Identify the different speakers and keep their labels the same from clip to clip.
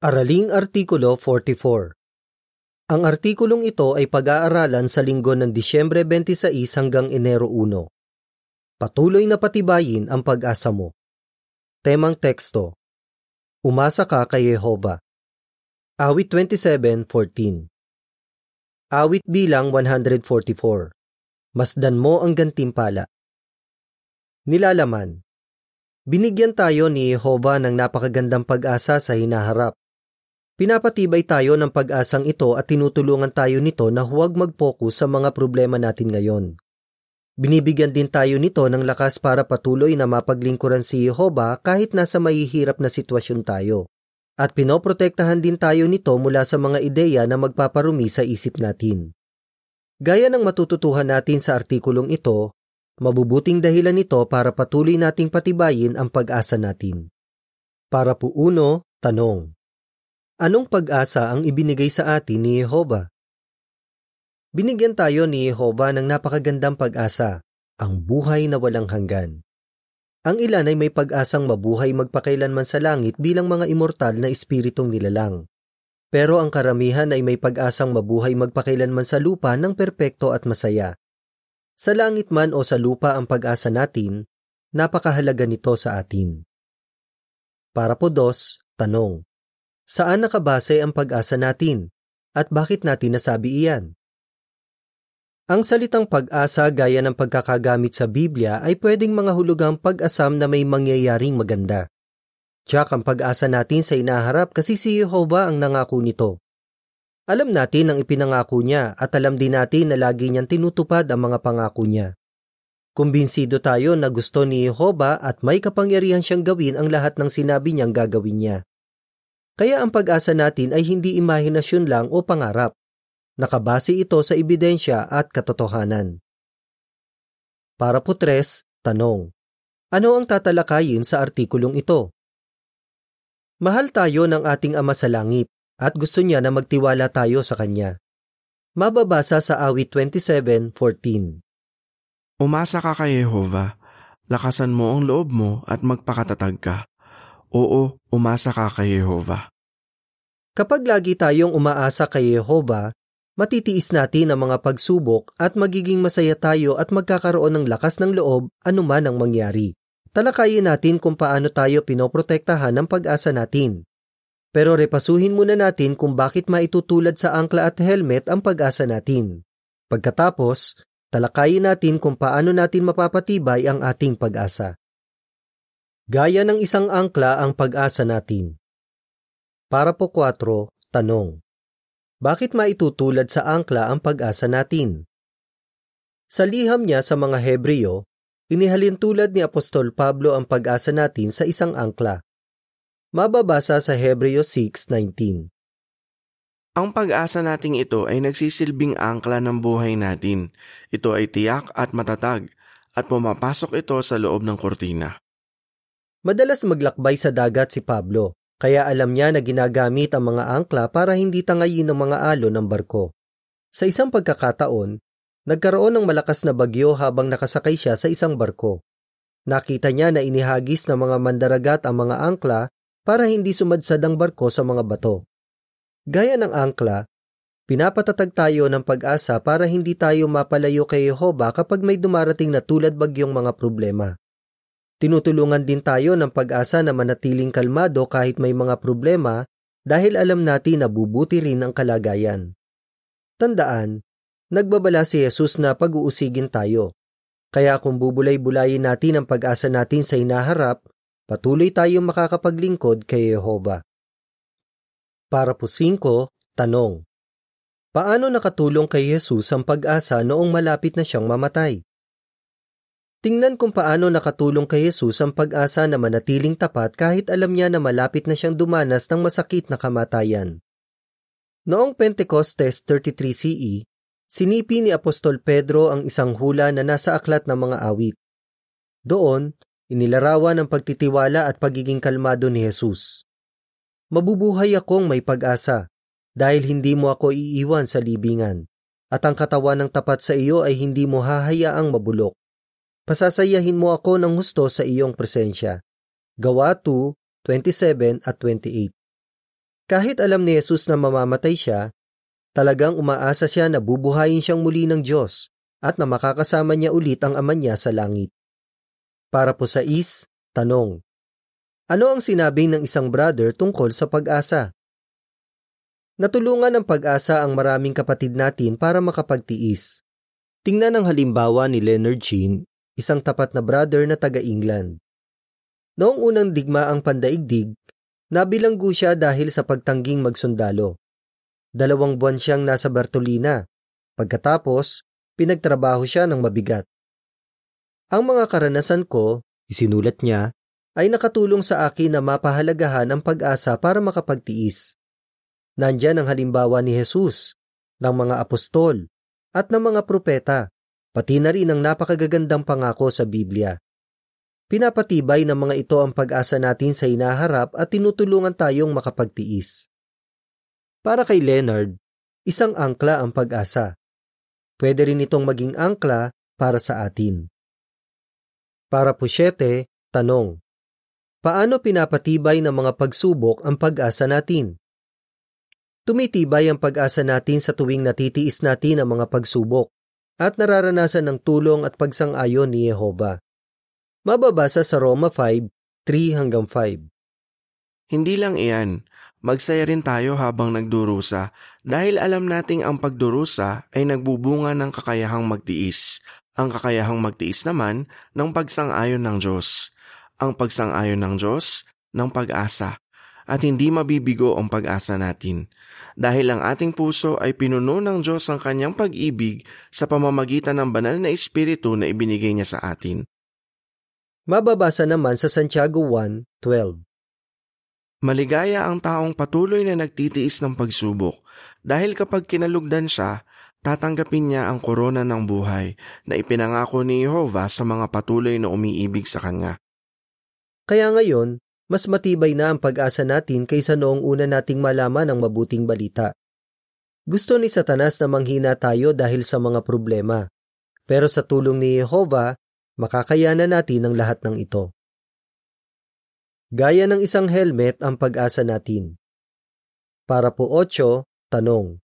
Speaker 1: Araling Artikulo 44 Ang artikulong ito ay pag-aaralan sa linggo ng Disyembre 26 hanggang Enero 1. Patuloy na patibayin ang pag-asa mo. Temang teksto Umasa ka kay Jehova. Awit 27.14 Awit bilang 144 Masdan mo ang gantimpala. Nilalaman Binigyan tayo ni Jehova ng napakagandang pag-asa sa hinaharap Pinapatibay tayo ng pag-asang ito at tinutulungan tayo nito na huwag mag-focus sa mga problema natin ngayon. Binibigyan din tayo nito ng lakas para patuloy na mapaglingkuran si Jehova kahit nasa mahihirap na sitwasyon tayo. At pinoprotektahan din tayo nito mula sa mga ideya na magpaparumi sa isip natin. Gaya ng matututuhan natin sa artikulong ito, mabubuting dahilan nito para patuloy nating patibayin ang pag-asa natin. Para po uno, tanong. Anong pag-asa ang ibinigay sa atin ni Jehova? Binigyan tayo ni Jehova ng napakagandang pag-asa, ang buhay na walang hanggan. Ang ilan ay may pag-asang mabuhay magpakailanman sa langit bilang mga immortal na espiritong nilalang. Pero ang karamihan ay may pag-asang mabuhay magpakailanman sa lupa ng perpekto at masaya. Sa langit man o sa lupa ang pag-asa natin, napakahalaga nito sa atin. Para po dos, tanong. Saan nakabase ang pag-asa natin? At bakit natin nasabi iyan? Ang salitang pag-asa gaya ng pagkakagamit sa Biblia ay pwedeng mga hulugang pag-asam na may mangyayaring maganda. Tiyak ang pag-asa natin sa inaharap kasi si Jehovah ang nangako nito. Alam natin ang ipinangako niya at alam din natin na lagi niyang tinutupad ang mga pangako niya. Kumbinsido tayo na gusto ni Jehovah at may kapangyarihan siyang gawin ang lahat ng sinabi niyang gagawin niya. Kaya ang pag-asa natin ay hindi imahinasyon lang o pangarap. Nakabase ito sa ebidensya at katotohanan. Para po tres, tanong. Ano ang tatalakayin sa artikulong ito? Mahal tayo ng ating Ama sa Langit at gusto niya na magtiwala tayo sa Kanya. Mababasa sa awit 27.14
Speaker 2: Umasa ka kay Jehova, lakasan mo ang loob mo at magpakatatag ka. Oo, umasa ka kay Jehova.
Speaker 1: Kapag lagi tayong umaasa kay Jehova, matitiis natin ang mga pagsubok at magiging masaya tayo at magkakaroon ng lakas ng loob anuman ang mangyari. Talakayin natin kung paano tayo pinoprotektahan ng pag-asa natin. Pero repasuhin muna natin kung bakit maitutulad sa angkla at helmet ang pag-asa natin. Pagkatapos, talakayin natin kung paano natin mapapatibay ang ating pag-asa. Gaya ng isang angkla ang pag-asa natin. Para po 4, tanong. Bakit maitutulad sa angkla ang pag-asa natin? Sa liham niya sa mga Hebreo, inihalin tulad ni Apostol Pablo ang pag-asa natin sa isang angkla. Mababasa sa Hebreo 6.19
Speaker 2: Ang pag-asa nating ito ay nagsisilbing angkla ng buhay natin. Ito ay tiyak at matatag at pumapasok ito sa loob ng kortina.
Speaker 1: Madalas maglakbay sa dagat si Pablo, kaya alam niya na ginagamit ang mga angkla para hindi tangayin ng mga alo ng barko. Sa isang pagkakataon, nagkaroon ng malakas na bagyo habang nakasakay siya sa isang barko. Nakita niya na inihagis ng mga mandaragat ang mga angkla para hindi sumadsad ang barko sa mga bato. Gaya ng angkla, pinapatatag tayo ng pag-asa para hindi tayo mapalayo kay Jehova kapag may dumarating na tulad bagyong mga problema. Tinutulungan din tayo ng pag-asa na manatiling kalmado kahit may mga problema dahil alam natin na bubuti rin ang kalagayan. Tandaan, nagbabala si Jesus na pag-uusigin tayo. Kaya kung bubulay-bulayin natin ang pag-asa natin sa inaharap, patuloy tayong makakapaglingkod kay Jehova. Para po 5, tanong. Paano nakatulong kay Jesus ang pag-asa noong malapit na siyang mamatay? Tingnan kung paano nakatulong kay Jesus ang pag-asa na manatiling tapat kahit alam niya na malapit na siyang dumanas ng masakit na kamatayan. Noong Pentecostes 33 CE, sinipi ni Apostol Pedro ang isang hula na nasa aklat ng mga awit. Doon, inilarawan ang pagtitiwala at pagiging kalmado ni Jesus. Mabubuhay akong may pag-asa dahil hindi mo ako iiwan sa libingan at ang katawan ng tapat sa iyo ay hindi mo hahayaang mabulok. Pasasayahin mo ako ng husto sa iyong presensya. Gawa 2, 27 at 28 Kahit alam ni Jesus na mamamatay siya, talagang umaasa siya na bubuhayin siyang muli ng Diyos at na makakasama niya ulit ang ama niya sa langit. Para po sa is, tanong. Ano ang sinabi ng isang brother tungkol sa pag-asa? Natulungan ng pag-asa ang maraming kapatid natin para makapagtiis. Tingnan ang halimbawa ni Leonard Jean, isang tapat na brother na taga-England. Noong unang digma ang pandaigdig, nabilanggo siya dahil sa pagtangging magsundalo. Dalawang buwan siyang nasa Bartolina. Pagkatapos, pinagtrabaho siya ng mabigat. Ang mga karanasan ko, isinulat niya, ay nakatulong sa akin na mapahalagahan ang pag-asa para makapagtiis. Nandyan ang halimbawa ni Jesus, ng mga apostol, at ng mga propeta, pati na rin ang napakagagandang pangako sa Biblia. Pinapatibay ng mga ito ang pag-asa natin sa inaharap at tinutulungan tayong makapagtiis. Para kay Leonard, isang angkla ang pag-asa. Pwede rin itong maging angkla para sa atin. Para po siyete, tanong. Paano pinapatibay ng mga pagsubok ang pag-asa natin? Tumitibay ang pag-asa natin sa tuwing natitiis natin ang mga pagsubok at nararanasan ng tulong at pagsang-ayon ni Yehova. Mababasa sa Roma 5, 3 hanggang 5.
Speaker 2: Hindi lang iyan, magsaya rin tayo habang nagdurusa dahil alam nating ang pagdurusa ay nagbubunga ng kakayahang magtiis. Ang kakayahang magtiis naman ng pagsang-ayon ng Diyos. Ang pagsang-ayon ng Diyos ng pag-asa at hindi mabibigo ang pag-asa natin dahil ang ating puso ay pinuno ng Diyos ang kanyang pag-ibig sa pamamagitan ng banal na Espiritu na ibinigay niya sa atin.
Speaker 1: Mababasa naman sa Santiago 1.12
Speaker 2: Maligaya ang taong patuloy na nagtitiis ng pagsubok dahil kapag kinalugdan siya, tatanggapin niya ang korona ng buhay na ipinangako ni Jehovah sa mga patuloy na umiibig sa Kanya.
Speaker 1: Kaya ngayon, mas matibay na ang pag-asa natin kaysa noong una nating malaman ang mabuting balita. Gusto ni Satanas na manghina tayo dahil sa mga problema. Pero sa tulong ni Jehovah, makakayanan natin ang lahat ng ito. Gaya ng isang helmet ang pag-asa natin. Para po 8, tanong.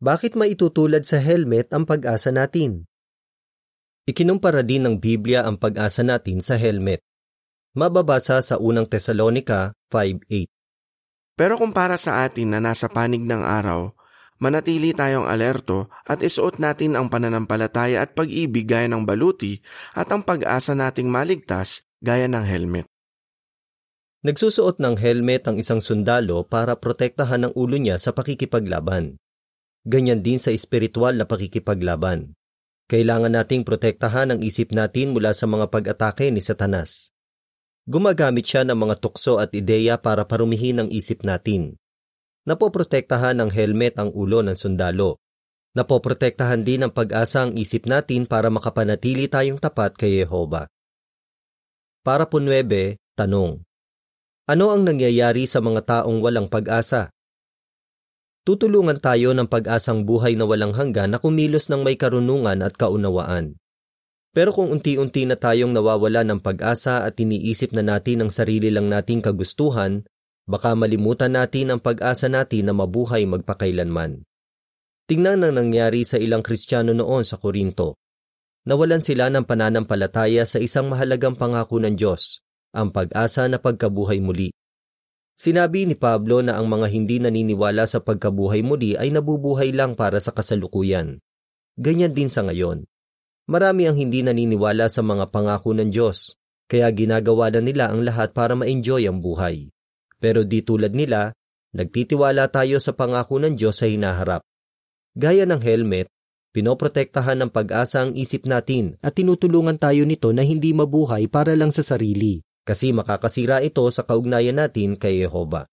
Speaker 1: Bakit maitutulad sa helmet ang pag-asa natin? Ikinumpara din ng Biblia ang pag-asa natin sa helmet. Mababasa sa unang Tesalonika 5.8
Speaker 2: Pero kung para sa atin na nasa panig ng araw, manatili tayong alerto at isuot natin ang pananampalataya at pag-ibig gaya ng baluti at ang pag-asa nating maligtas gaya ng helmet.
Speaker 1: Nagsusuot ng helmet ang isang sundalo para protektahan ang ulo niya sa pakikipaglaban. Ganyan din sa espiritual na pakikipaglaban. Kailangan nating protektahan ang isip natin mula sa mga pag-atake ni Satanas. Gumagamit siya ng mga tukso at ideya para parumihin ang isip natin. Napoprotektahan ng helmet ang ulo ng sundalo. Napoprotektahan din ng pag-asa ang isip natin para makapanatili tayong tapat kay Yehova. Para po 9, tanong. Ano ang nangyayari sa mga taong walang pag-asa? Tutulungan tayo ng pag-asang buhay na walang hanggan na kumilos ng may karunungan at kaunawaan. Pero kung unti-unti na tayong nawawala ng pag-asa at iniisip na natin ang sarili lang nating kagustuhan, baka malimutan natin ang pag-asa natin na mabuhay magpakailanman. Tingnan ang nangyari sa ilang Kristiyano noon sa Korinto. Nawalan sila ng pananampalataya sa isang mahalagang pangako ng Diyos, ang pag-asa na pagkabuhay muli. Sinabi ni Pablo na ang mga hindi naniniwala sa pagkabuhay muli ay nabubuhay lang para sa kasalukuyan. Ganyan din sa ngayon. Marami ang hindi naniniwala sa mga pangako ng Diyos, kaya ginagawa na nila ang lahat para ma-enjoy ang buhay. Pero di tulad nila, nagtitiwala tayo sa pangako ng Diyos sa hinaharap. Gaya ng helmet, pinoprotektahan ng pag-asa ang isip natin at tinutulungan tayo nito na hindi mabuhay para lang sa sarili, kasi makakasira ito sa kaugnayan natin kay Jehova.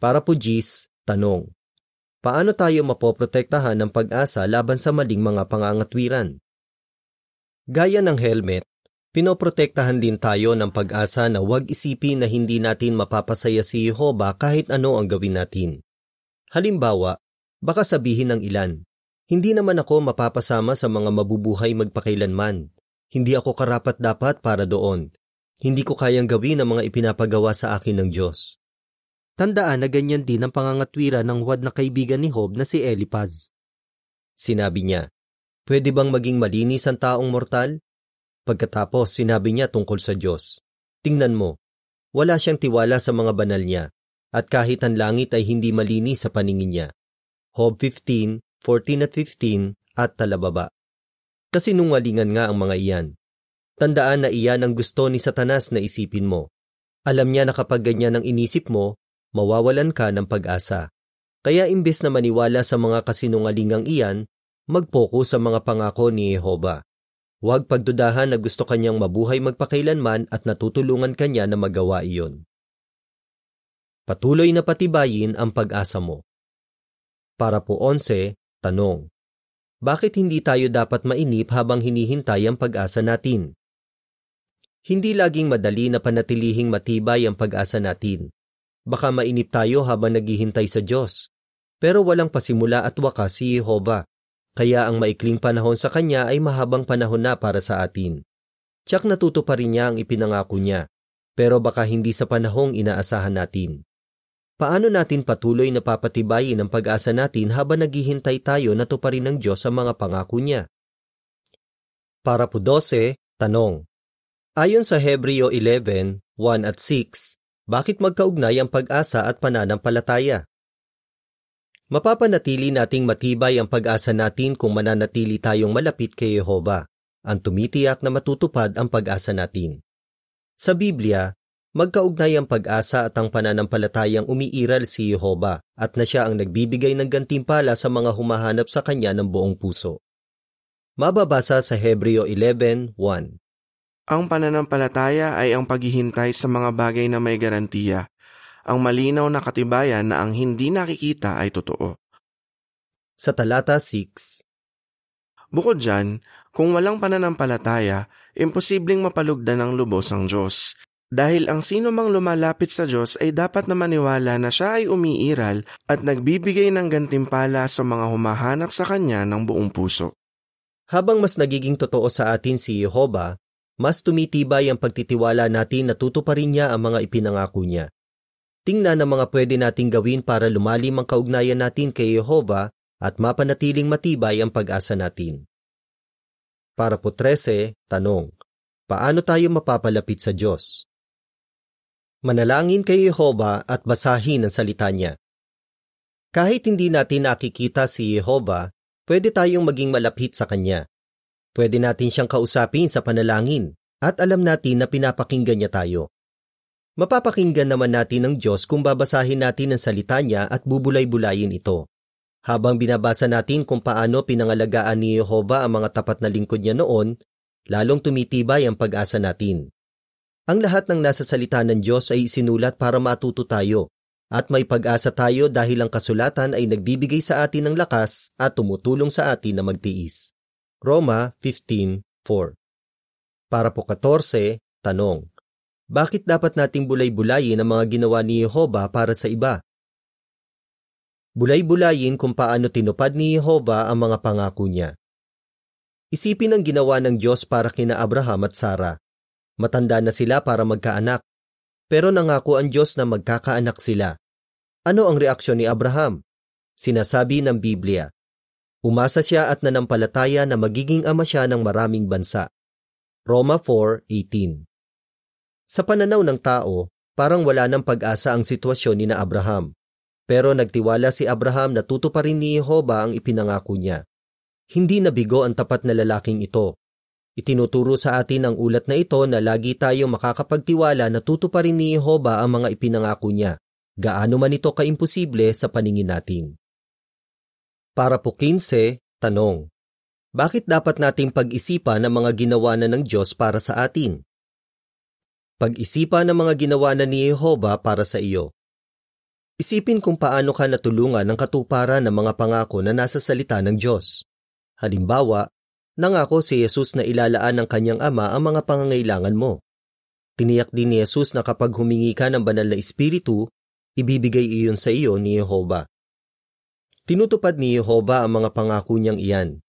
Speaker 1: Para po Gis, tanong. Paano tayo mapoprotektahan ng pag-asa laban sa maling mga pangangatwiran? Gaya ng helmet, pinoprotektahan din tayo ng pag-asa na huwag isipin na hindi natin mapapasaya si Jehova kahit ano ang gawin natin. Halimbawa, baka sabihin ng ilan, hindi naman ako mapapasama sa mga mabubuhay magpakailanman. Hindi ako karapat dapat para doon. Hindi ko kayang gawin ang mga ipinapagawa sa akin ng Diyos. Tandaan na ganyan din ang pangangatwira ng huwad na kaibigan ni Job na si Elipaz. Sinabi niya, Pwede bang maging malinis ang taong mortal? Pagkatapos sinabi niya tungkol sa Diyos, Tingnan mo, wala siyang tiwala sa mga banal niya, at kahit ang langit ay hindi malinis sa paningin niya. Job 15, 14 at 15 at talababa. Kasi nungalingan nga ang mga iyan. Tandaan na iyan ang gusto ni Satanas na isipin mo. Alam niya na kapag ganyan ang inisip mo, mawawalan ka ng pag-asa. Kaya imbes na maniwala sa mga kasinungalingang iyan, mag-focus sa mga pangako ni Jehova. Huwag pagdudahan na gusto kanyang mabuhay magpakailanman at natutulungan kanya na magawa iyon. Patuloy na patibayin ang pag-asa mo. Para po 11, tanong. Bakit hindi tayo dapat mainip habang hinihintay ang pag-asa natin? Hindi laging madali na panatilihing matibay ang pag-asa natin. Baka mainip tayo habang naghihintay sa Diyos. Pero walang pasimula at wakas si Jehova. Kaya ang maikling panahon sa kanya ay mahabang panahon na para sa atin. Tiyak natuto pa rin niya ang ipinangako niya, pero baka hindi sa panahong inaasahan natin. Paano natin patuloy na papatibayin ang pag-asa natin habang naghihintay tayo na tuparin ng Diyos sa mga pangako niya? Para po 12, tanong. Ayon sa Hebreo 11, 1 at 6, bakit magkaugnay ang pag-asa at pananampalataya? Mapapanatili nating matibay ang pag-asa natin kung mananatili tayong malapit kay Yehova, ang tumitiyak na matutupad ang pag-asa natin. Sa Biblia, magkaugnay ang pag-asa at ang pananampalatayang umiiral si Yehova at na siya ang nagbibigay ng gantimpala sa mga humahanap sa kanya ng buong puso. Mababasa sa Hebreo 11.1
Speaker 2: Ang pananampalataya ay ang paghihintay sa mga bagay na may garantiya ang malinaw na katibayan na ang hindi nakikita ay totoo.
Speaker 1: Sa talata 6
Speaker 2: Bukod dyan, kung walang pananampalataya, imposibleng mapalugdan ng lubos ang Diyos. Dahil ang sino mang lumalapit sa Diyos ay dapat na maniwala na siya ay umiiral at nagbibigay ng gantimpala sa mga humahanap sa Kanya ng buong puso.
Speaker 1: Habang mas nagiging totoo sa atin si Jehova, mas tumitibay ang pagtitiwala natin na tutuparin niya ang mga ipinangako niya. Tingnan ang mga pwede nating gawin para lumalim ang kaugnayan natin kay Yehova at mapanatiling matibay ang pag-asa natin. Para po 13, tanong, paano tayo mapapalapit sa Diyos? Manalangin kay Yehova at basahin ang salita niya. Kahit hindi natin nakikita si Yehova, pwede tayong maging malapit sa Kanya. Pwede natin siyang kausapin sa panalangin at alam natin na pinapakinggan niya tayo. Mapapakinggan naman natin ng Diyos kung babasahin natin ang salita niya at bubulay-bulayin ito. Habang binabasa natin kung paano pinangalagaan ni Yehova ang mga tapat na lingkod niya noon, lalong tumitibay ang pag-asa natin. Ang lahat ng nasa salita ng Diyos ay isinulat para matuto tayo, at may pag-asa tayo dahil ang kasulatan ay nagbibigay sa atin ng lakas at tumutulong sa atin na magtiis. Roma 15.4 Para po 14, tanong. Bakit dapat nating bulay-bulayin ang mga ginawa ni Yehova para sa iba? Bulay-bulayin kung paano tinupad ni Yehova ang mga pangako niya. Isipin ang ginawa ng Diyos para kina Abraham at Sara. Matanda na sila para magkaanak. Pero nangako ang Diyos na magkakaanak sila. Ano ang reaksyon ni Abraham? Sinasabi ng Biblia. Umasa siya at nanampalataya na magiging ama siya ng maraming bansa. Roma 4.18 sa pananaw ng tao, parang wala ng pag-asa ang sitwasyon ni na Abraham. Pero nagtiwala si Abraham na tutuparin ni Jehova ang ipinangako niya. Hindi nabigo ang tapat na lalaking ito. Itinuturo sa atin ang ulat na ito na lagi tayo makakapagtiwala na tutuparin ni Jehova ang mga ipinangako niya, gaano man ito kaimposible sa paningin natin. Para po 15, tanong. Bakit dapat nating pag-isipan ang mga ginawa na ng Diyos para sa atin? Pag-isipan ng mga ginawa na ni Jehova para sa iyo. Isipin kung paano ka natulungan ng katuparan ng mga pangako na nasa salita ng Diyos. Halimbawa, nangako si Jesus na ilalaan ng kanyang ama ang mga pangangailangan mo. Tiniyak din ni Jesus na kapag humingi ka ng banal na espiritu, ibibigay iyon sa iyo ni Jehova. Tinutupad ni Jehova ang mga pangako niyang iyan.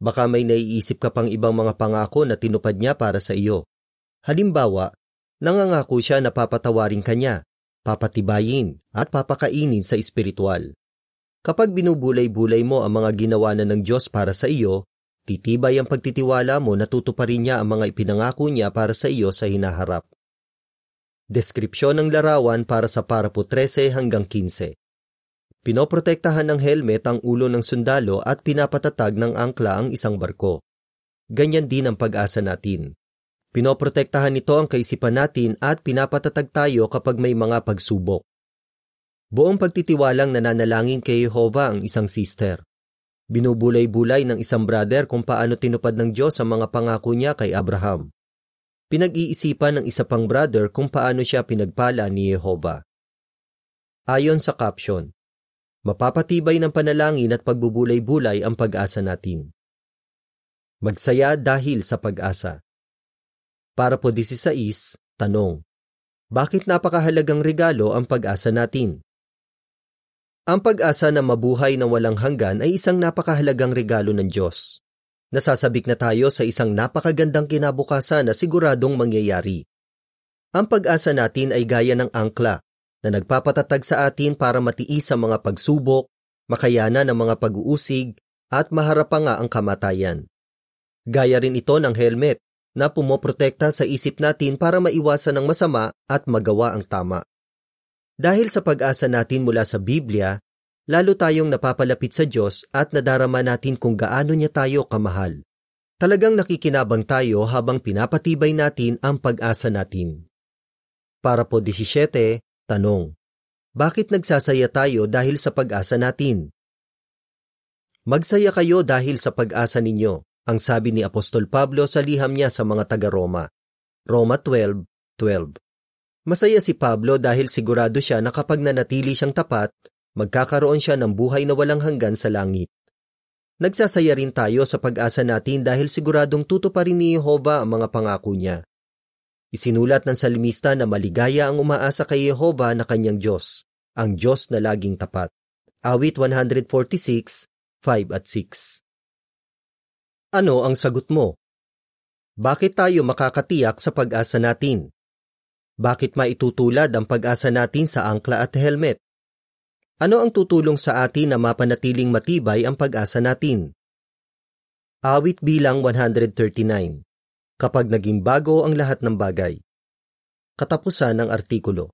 Speaker 1: Baka may naiisip ka pang ibang mga pangako na tinupad niya para sa iyo. Halimbawa, Nangangako siya na papatawarin kanya papatibayin at papakainin sa espiritual. Kapag binubulay-bulay mo ang mga ginawa na ng Diyos para sa iyo, titibay ang pagtitiwala mo na tutuparin niya ang mga ipinangako niya para sa iyo sa hinaharap. Deskripsyon ng larawan para sa parapo 13 hanggang 15. Pinoprotektahan ng helmet ang ulo ng sundalo at pinapatatag ng angkla ang isang barko. Ganyan din ang pag-asa natin. Pinoprotektahan nito ang kaisipan natin at pinapatatag tayo kapag may mga pagsubok. Buong pagtitiwalang nananalangin kay Jehovah ang isang sister. Binubulay-bulay ng isang brother kung paano tinupad ng Diyos ang mga pangako niya kay Abraham. Pinag-iisipan ng isa pang brother kung paano siya pinagpala ni Jehovah. Ayon sa caption, mapapatibay ng panalangin at pagbubulay-bulay ang pag-asa natin. Magsaya dahil sa pag-asa. Para po 16, tanong. Bakit napakahalagang regalo ang pag-asa natin? Ang pag-asa na mabuhay na walang hanggan ay isang napakahalagang regalo ng Diyos. Nasasabik na tayo sa isang napakagandang kinabukasan na siguradong mangyayari. Ang pag-asa natin ay gaya ng angkla na nagpapatatag sa atin para matiis ang mga pagsubok, makayanan ang mga pag-uusig, at maharap nga ang kamatayan. Gaya rin ito ng helmet na pumoprotekta sa isip natin para maiwasan ang masama at magawa ang tama. Dahil sa pag-asa natin mula sa Biblia, lalo tayong napapalapit sa Diyos at nadarama natin kung gaano niya tayo kamahal. Talagang nakikinabang tayo habang pinapatibay natin ang pag-asa natin. Para po 17, tanong. Bakit nagsasaya tayo dahil sa pag-asa natin? Magsaya kayo dahil sa pag-asa ninyo, ang sabi ni Apostol Pablo sa liham niya sa mga taga-Roma. Roma 12:12. Masaya si Pablo dahil sigurado siya na kapag nanatili siyang tapat, magkakaroon siya ng buhay na walang hanggan sa langit. Nagsasaya rin tayo sa pag-asa natin dahil siguradong tutuparin ni Jehova ang mga pangako niya. Isinulat ng salimista na maligaya ang umaasa kay Jehova na kanyang Diyos, ang Diyos na laging tapat. Awit 146, 5 at 6 Ano ang sagot mo? Bakit tayo makakatiyak sa pag-asa natin? Bakit maitutulad ang pag-asa natin sa angkla at helmet? Ano ang tutulong sa atin na mapanatiling matibay ang pag-asa natin? Awit bilang 139 Kapag naging bago ang lahat ng bagay. Katapusan ng artikulo.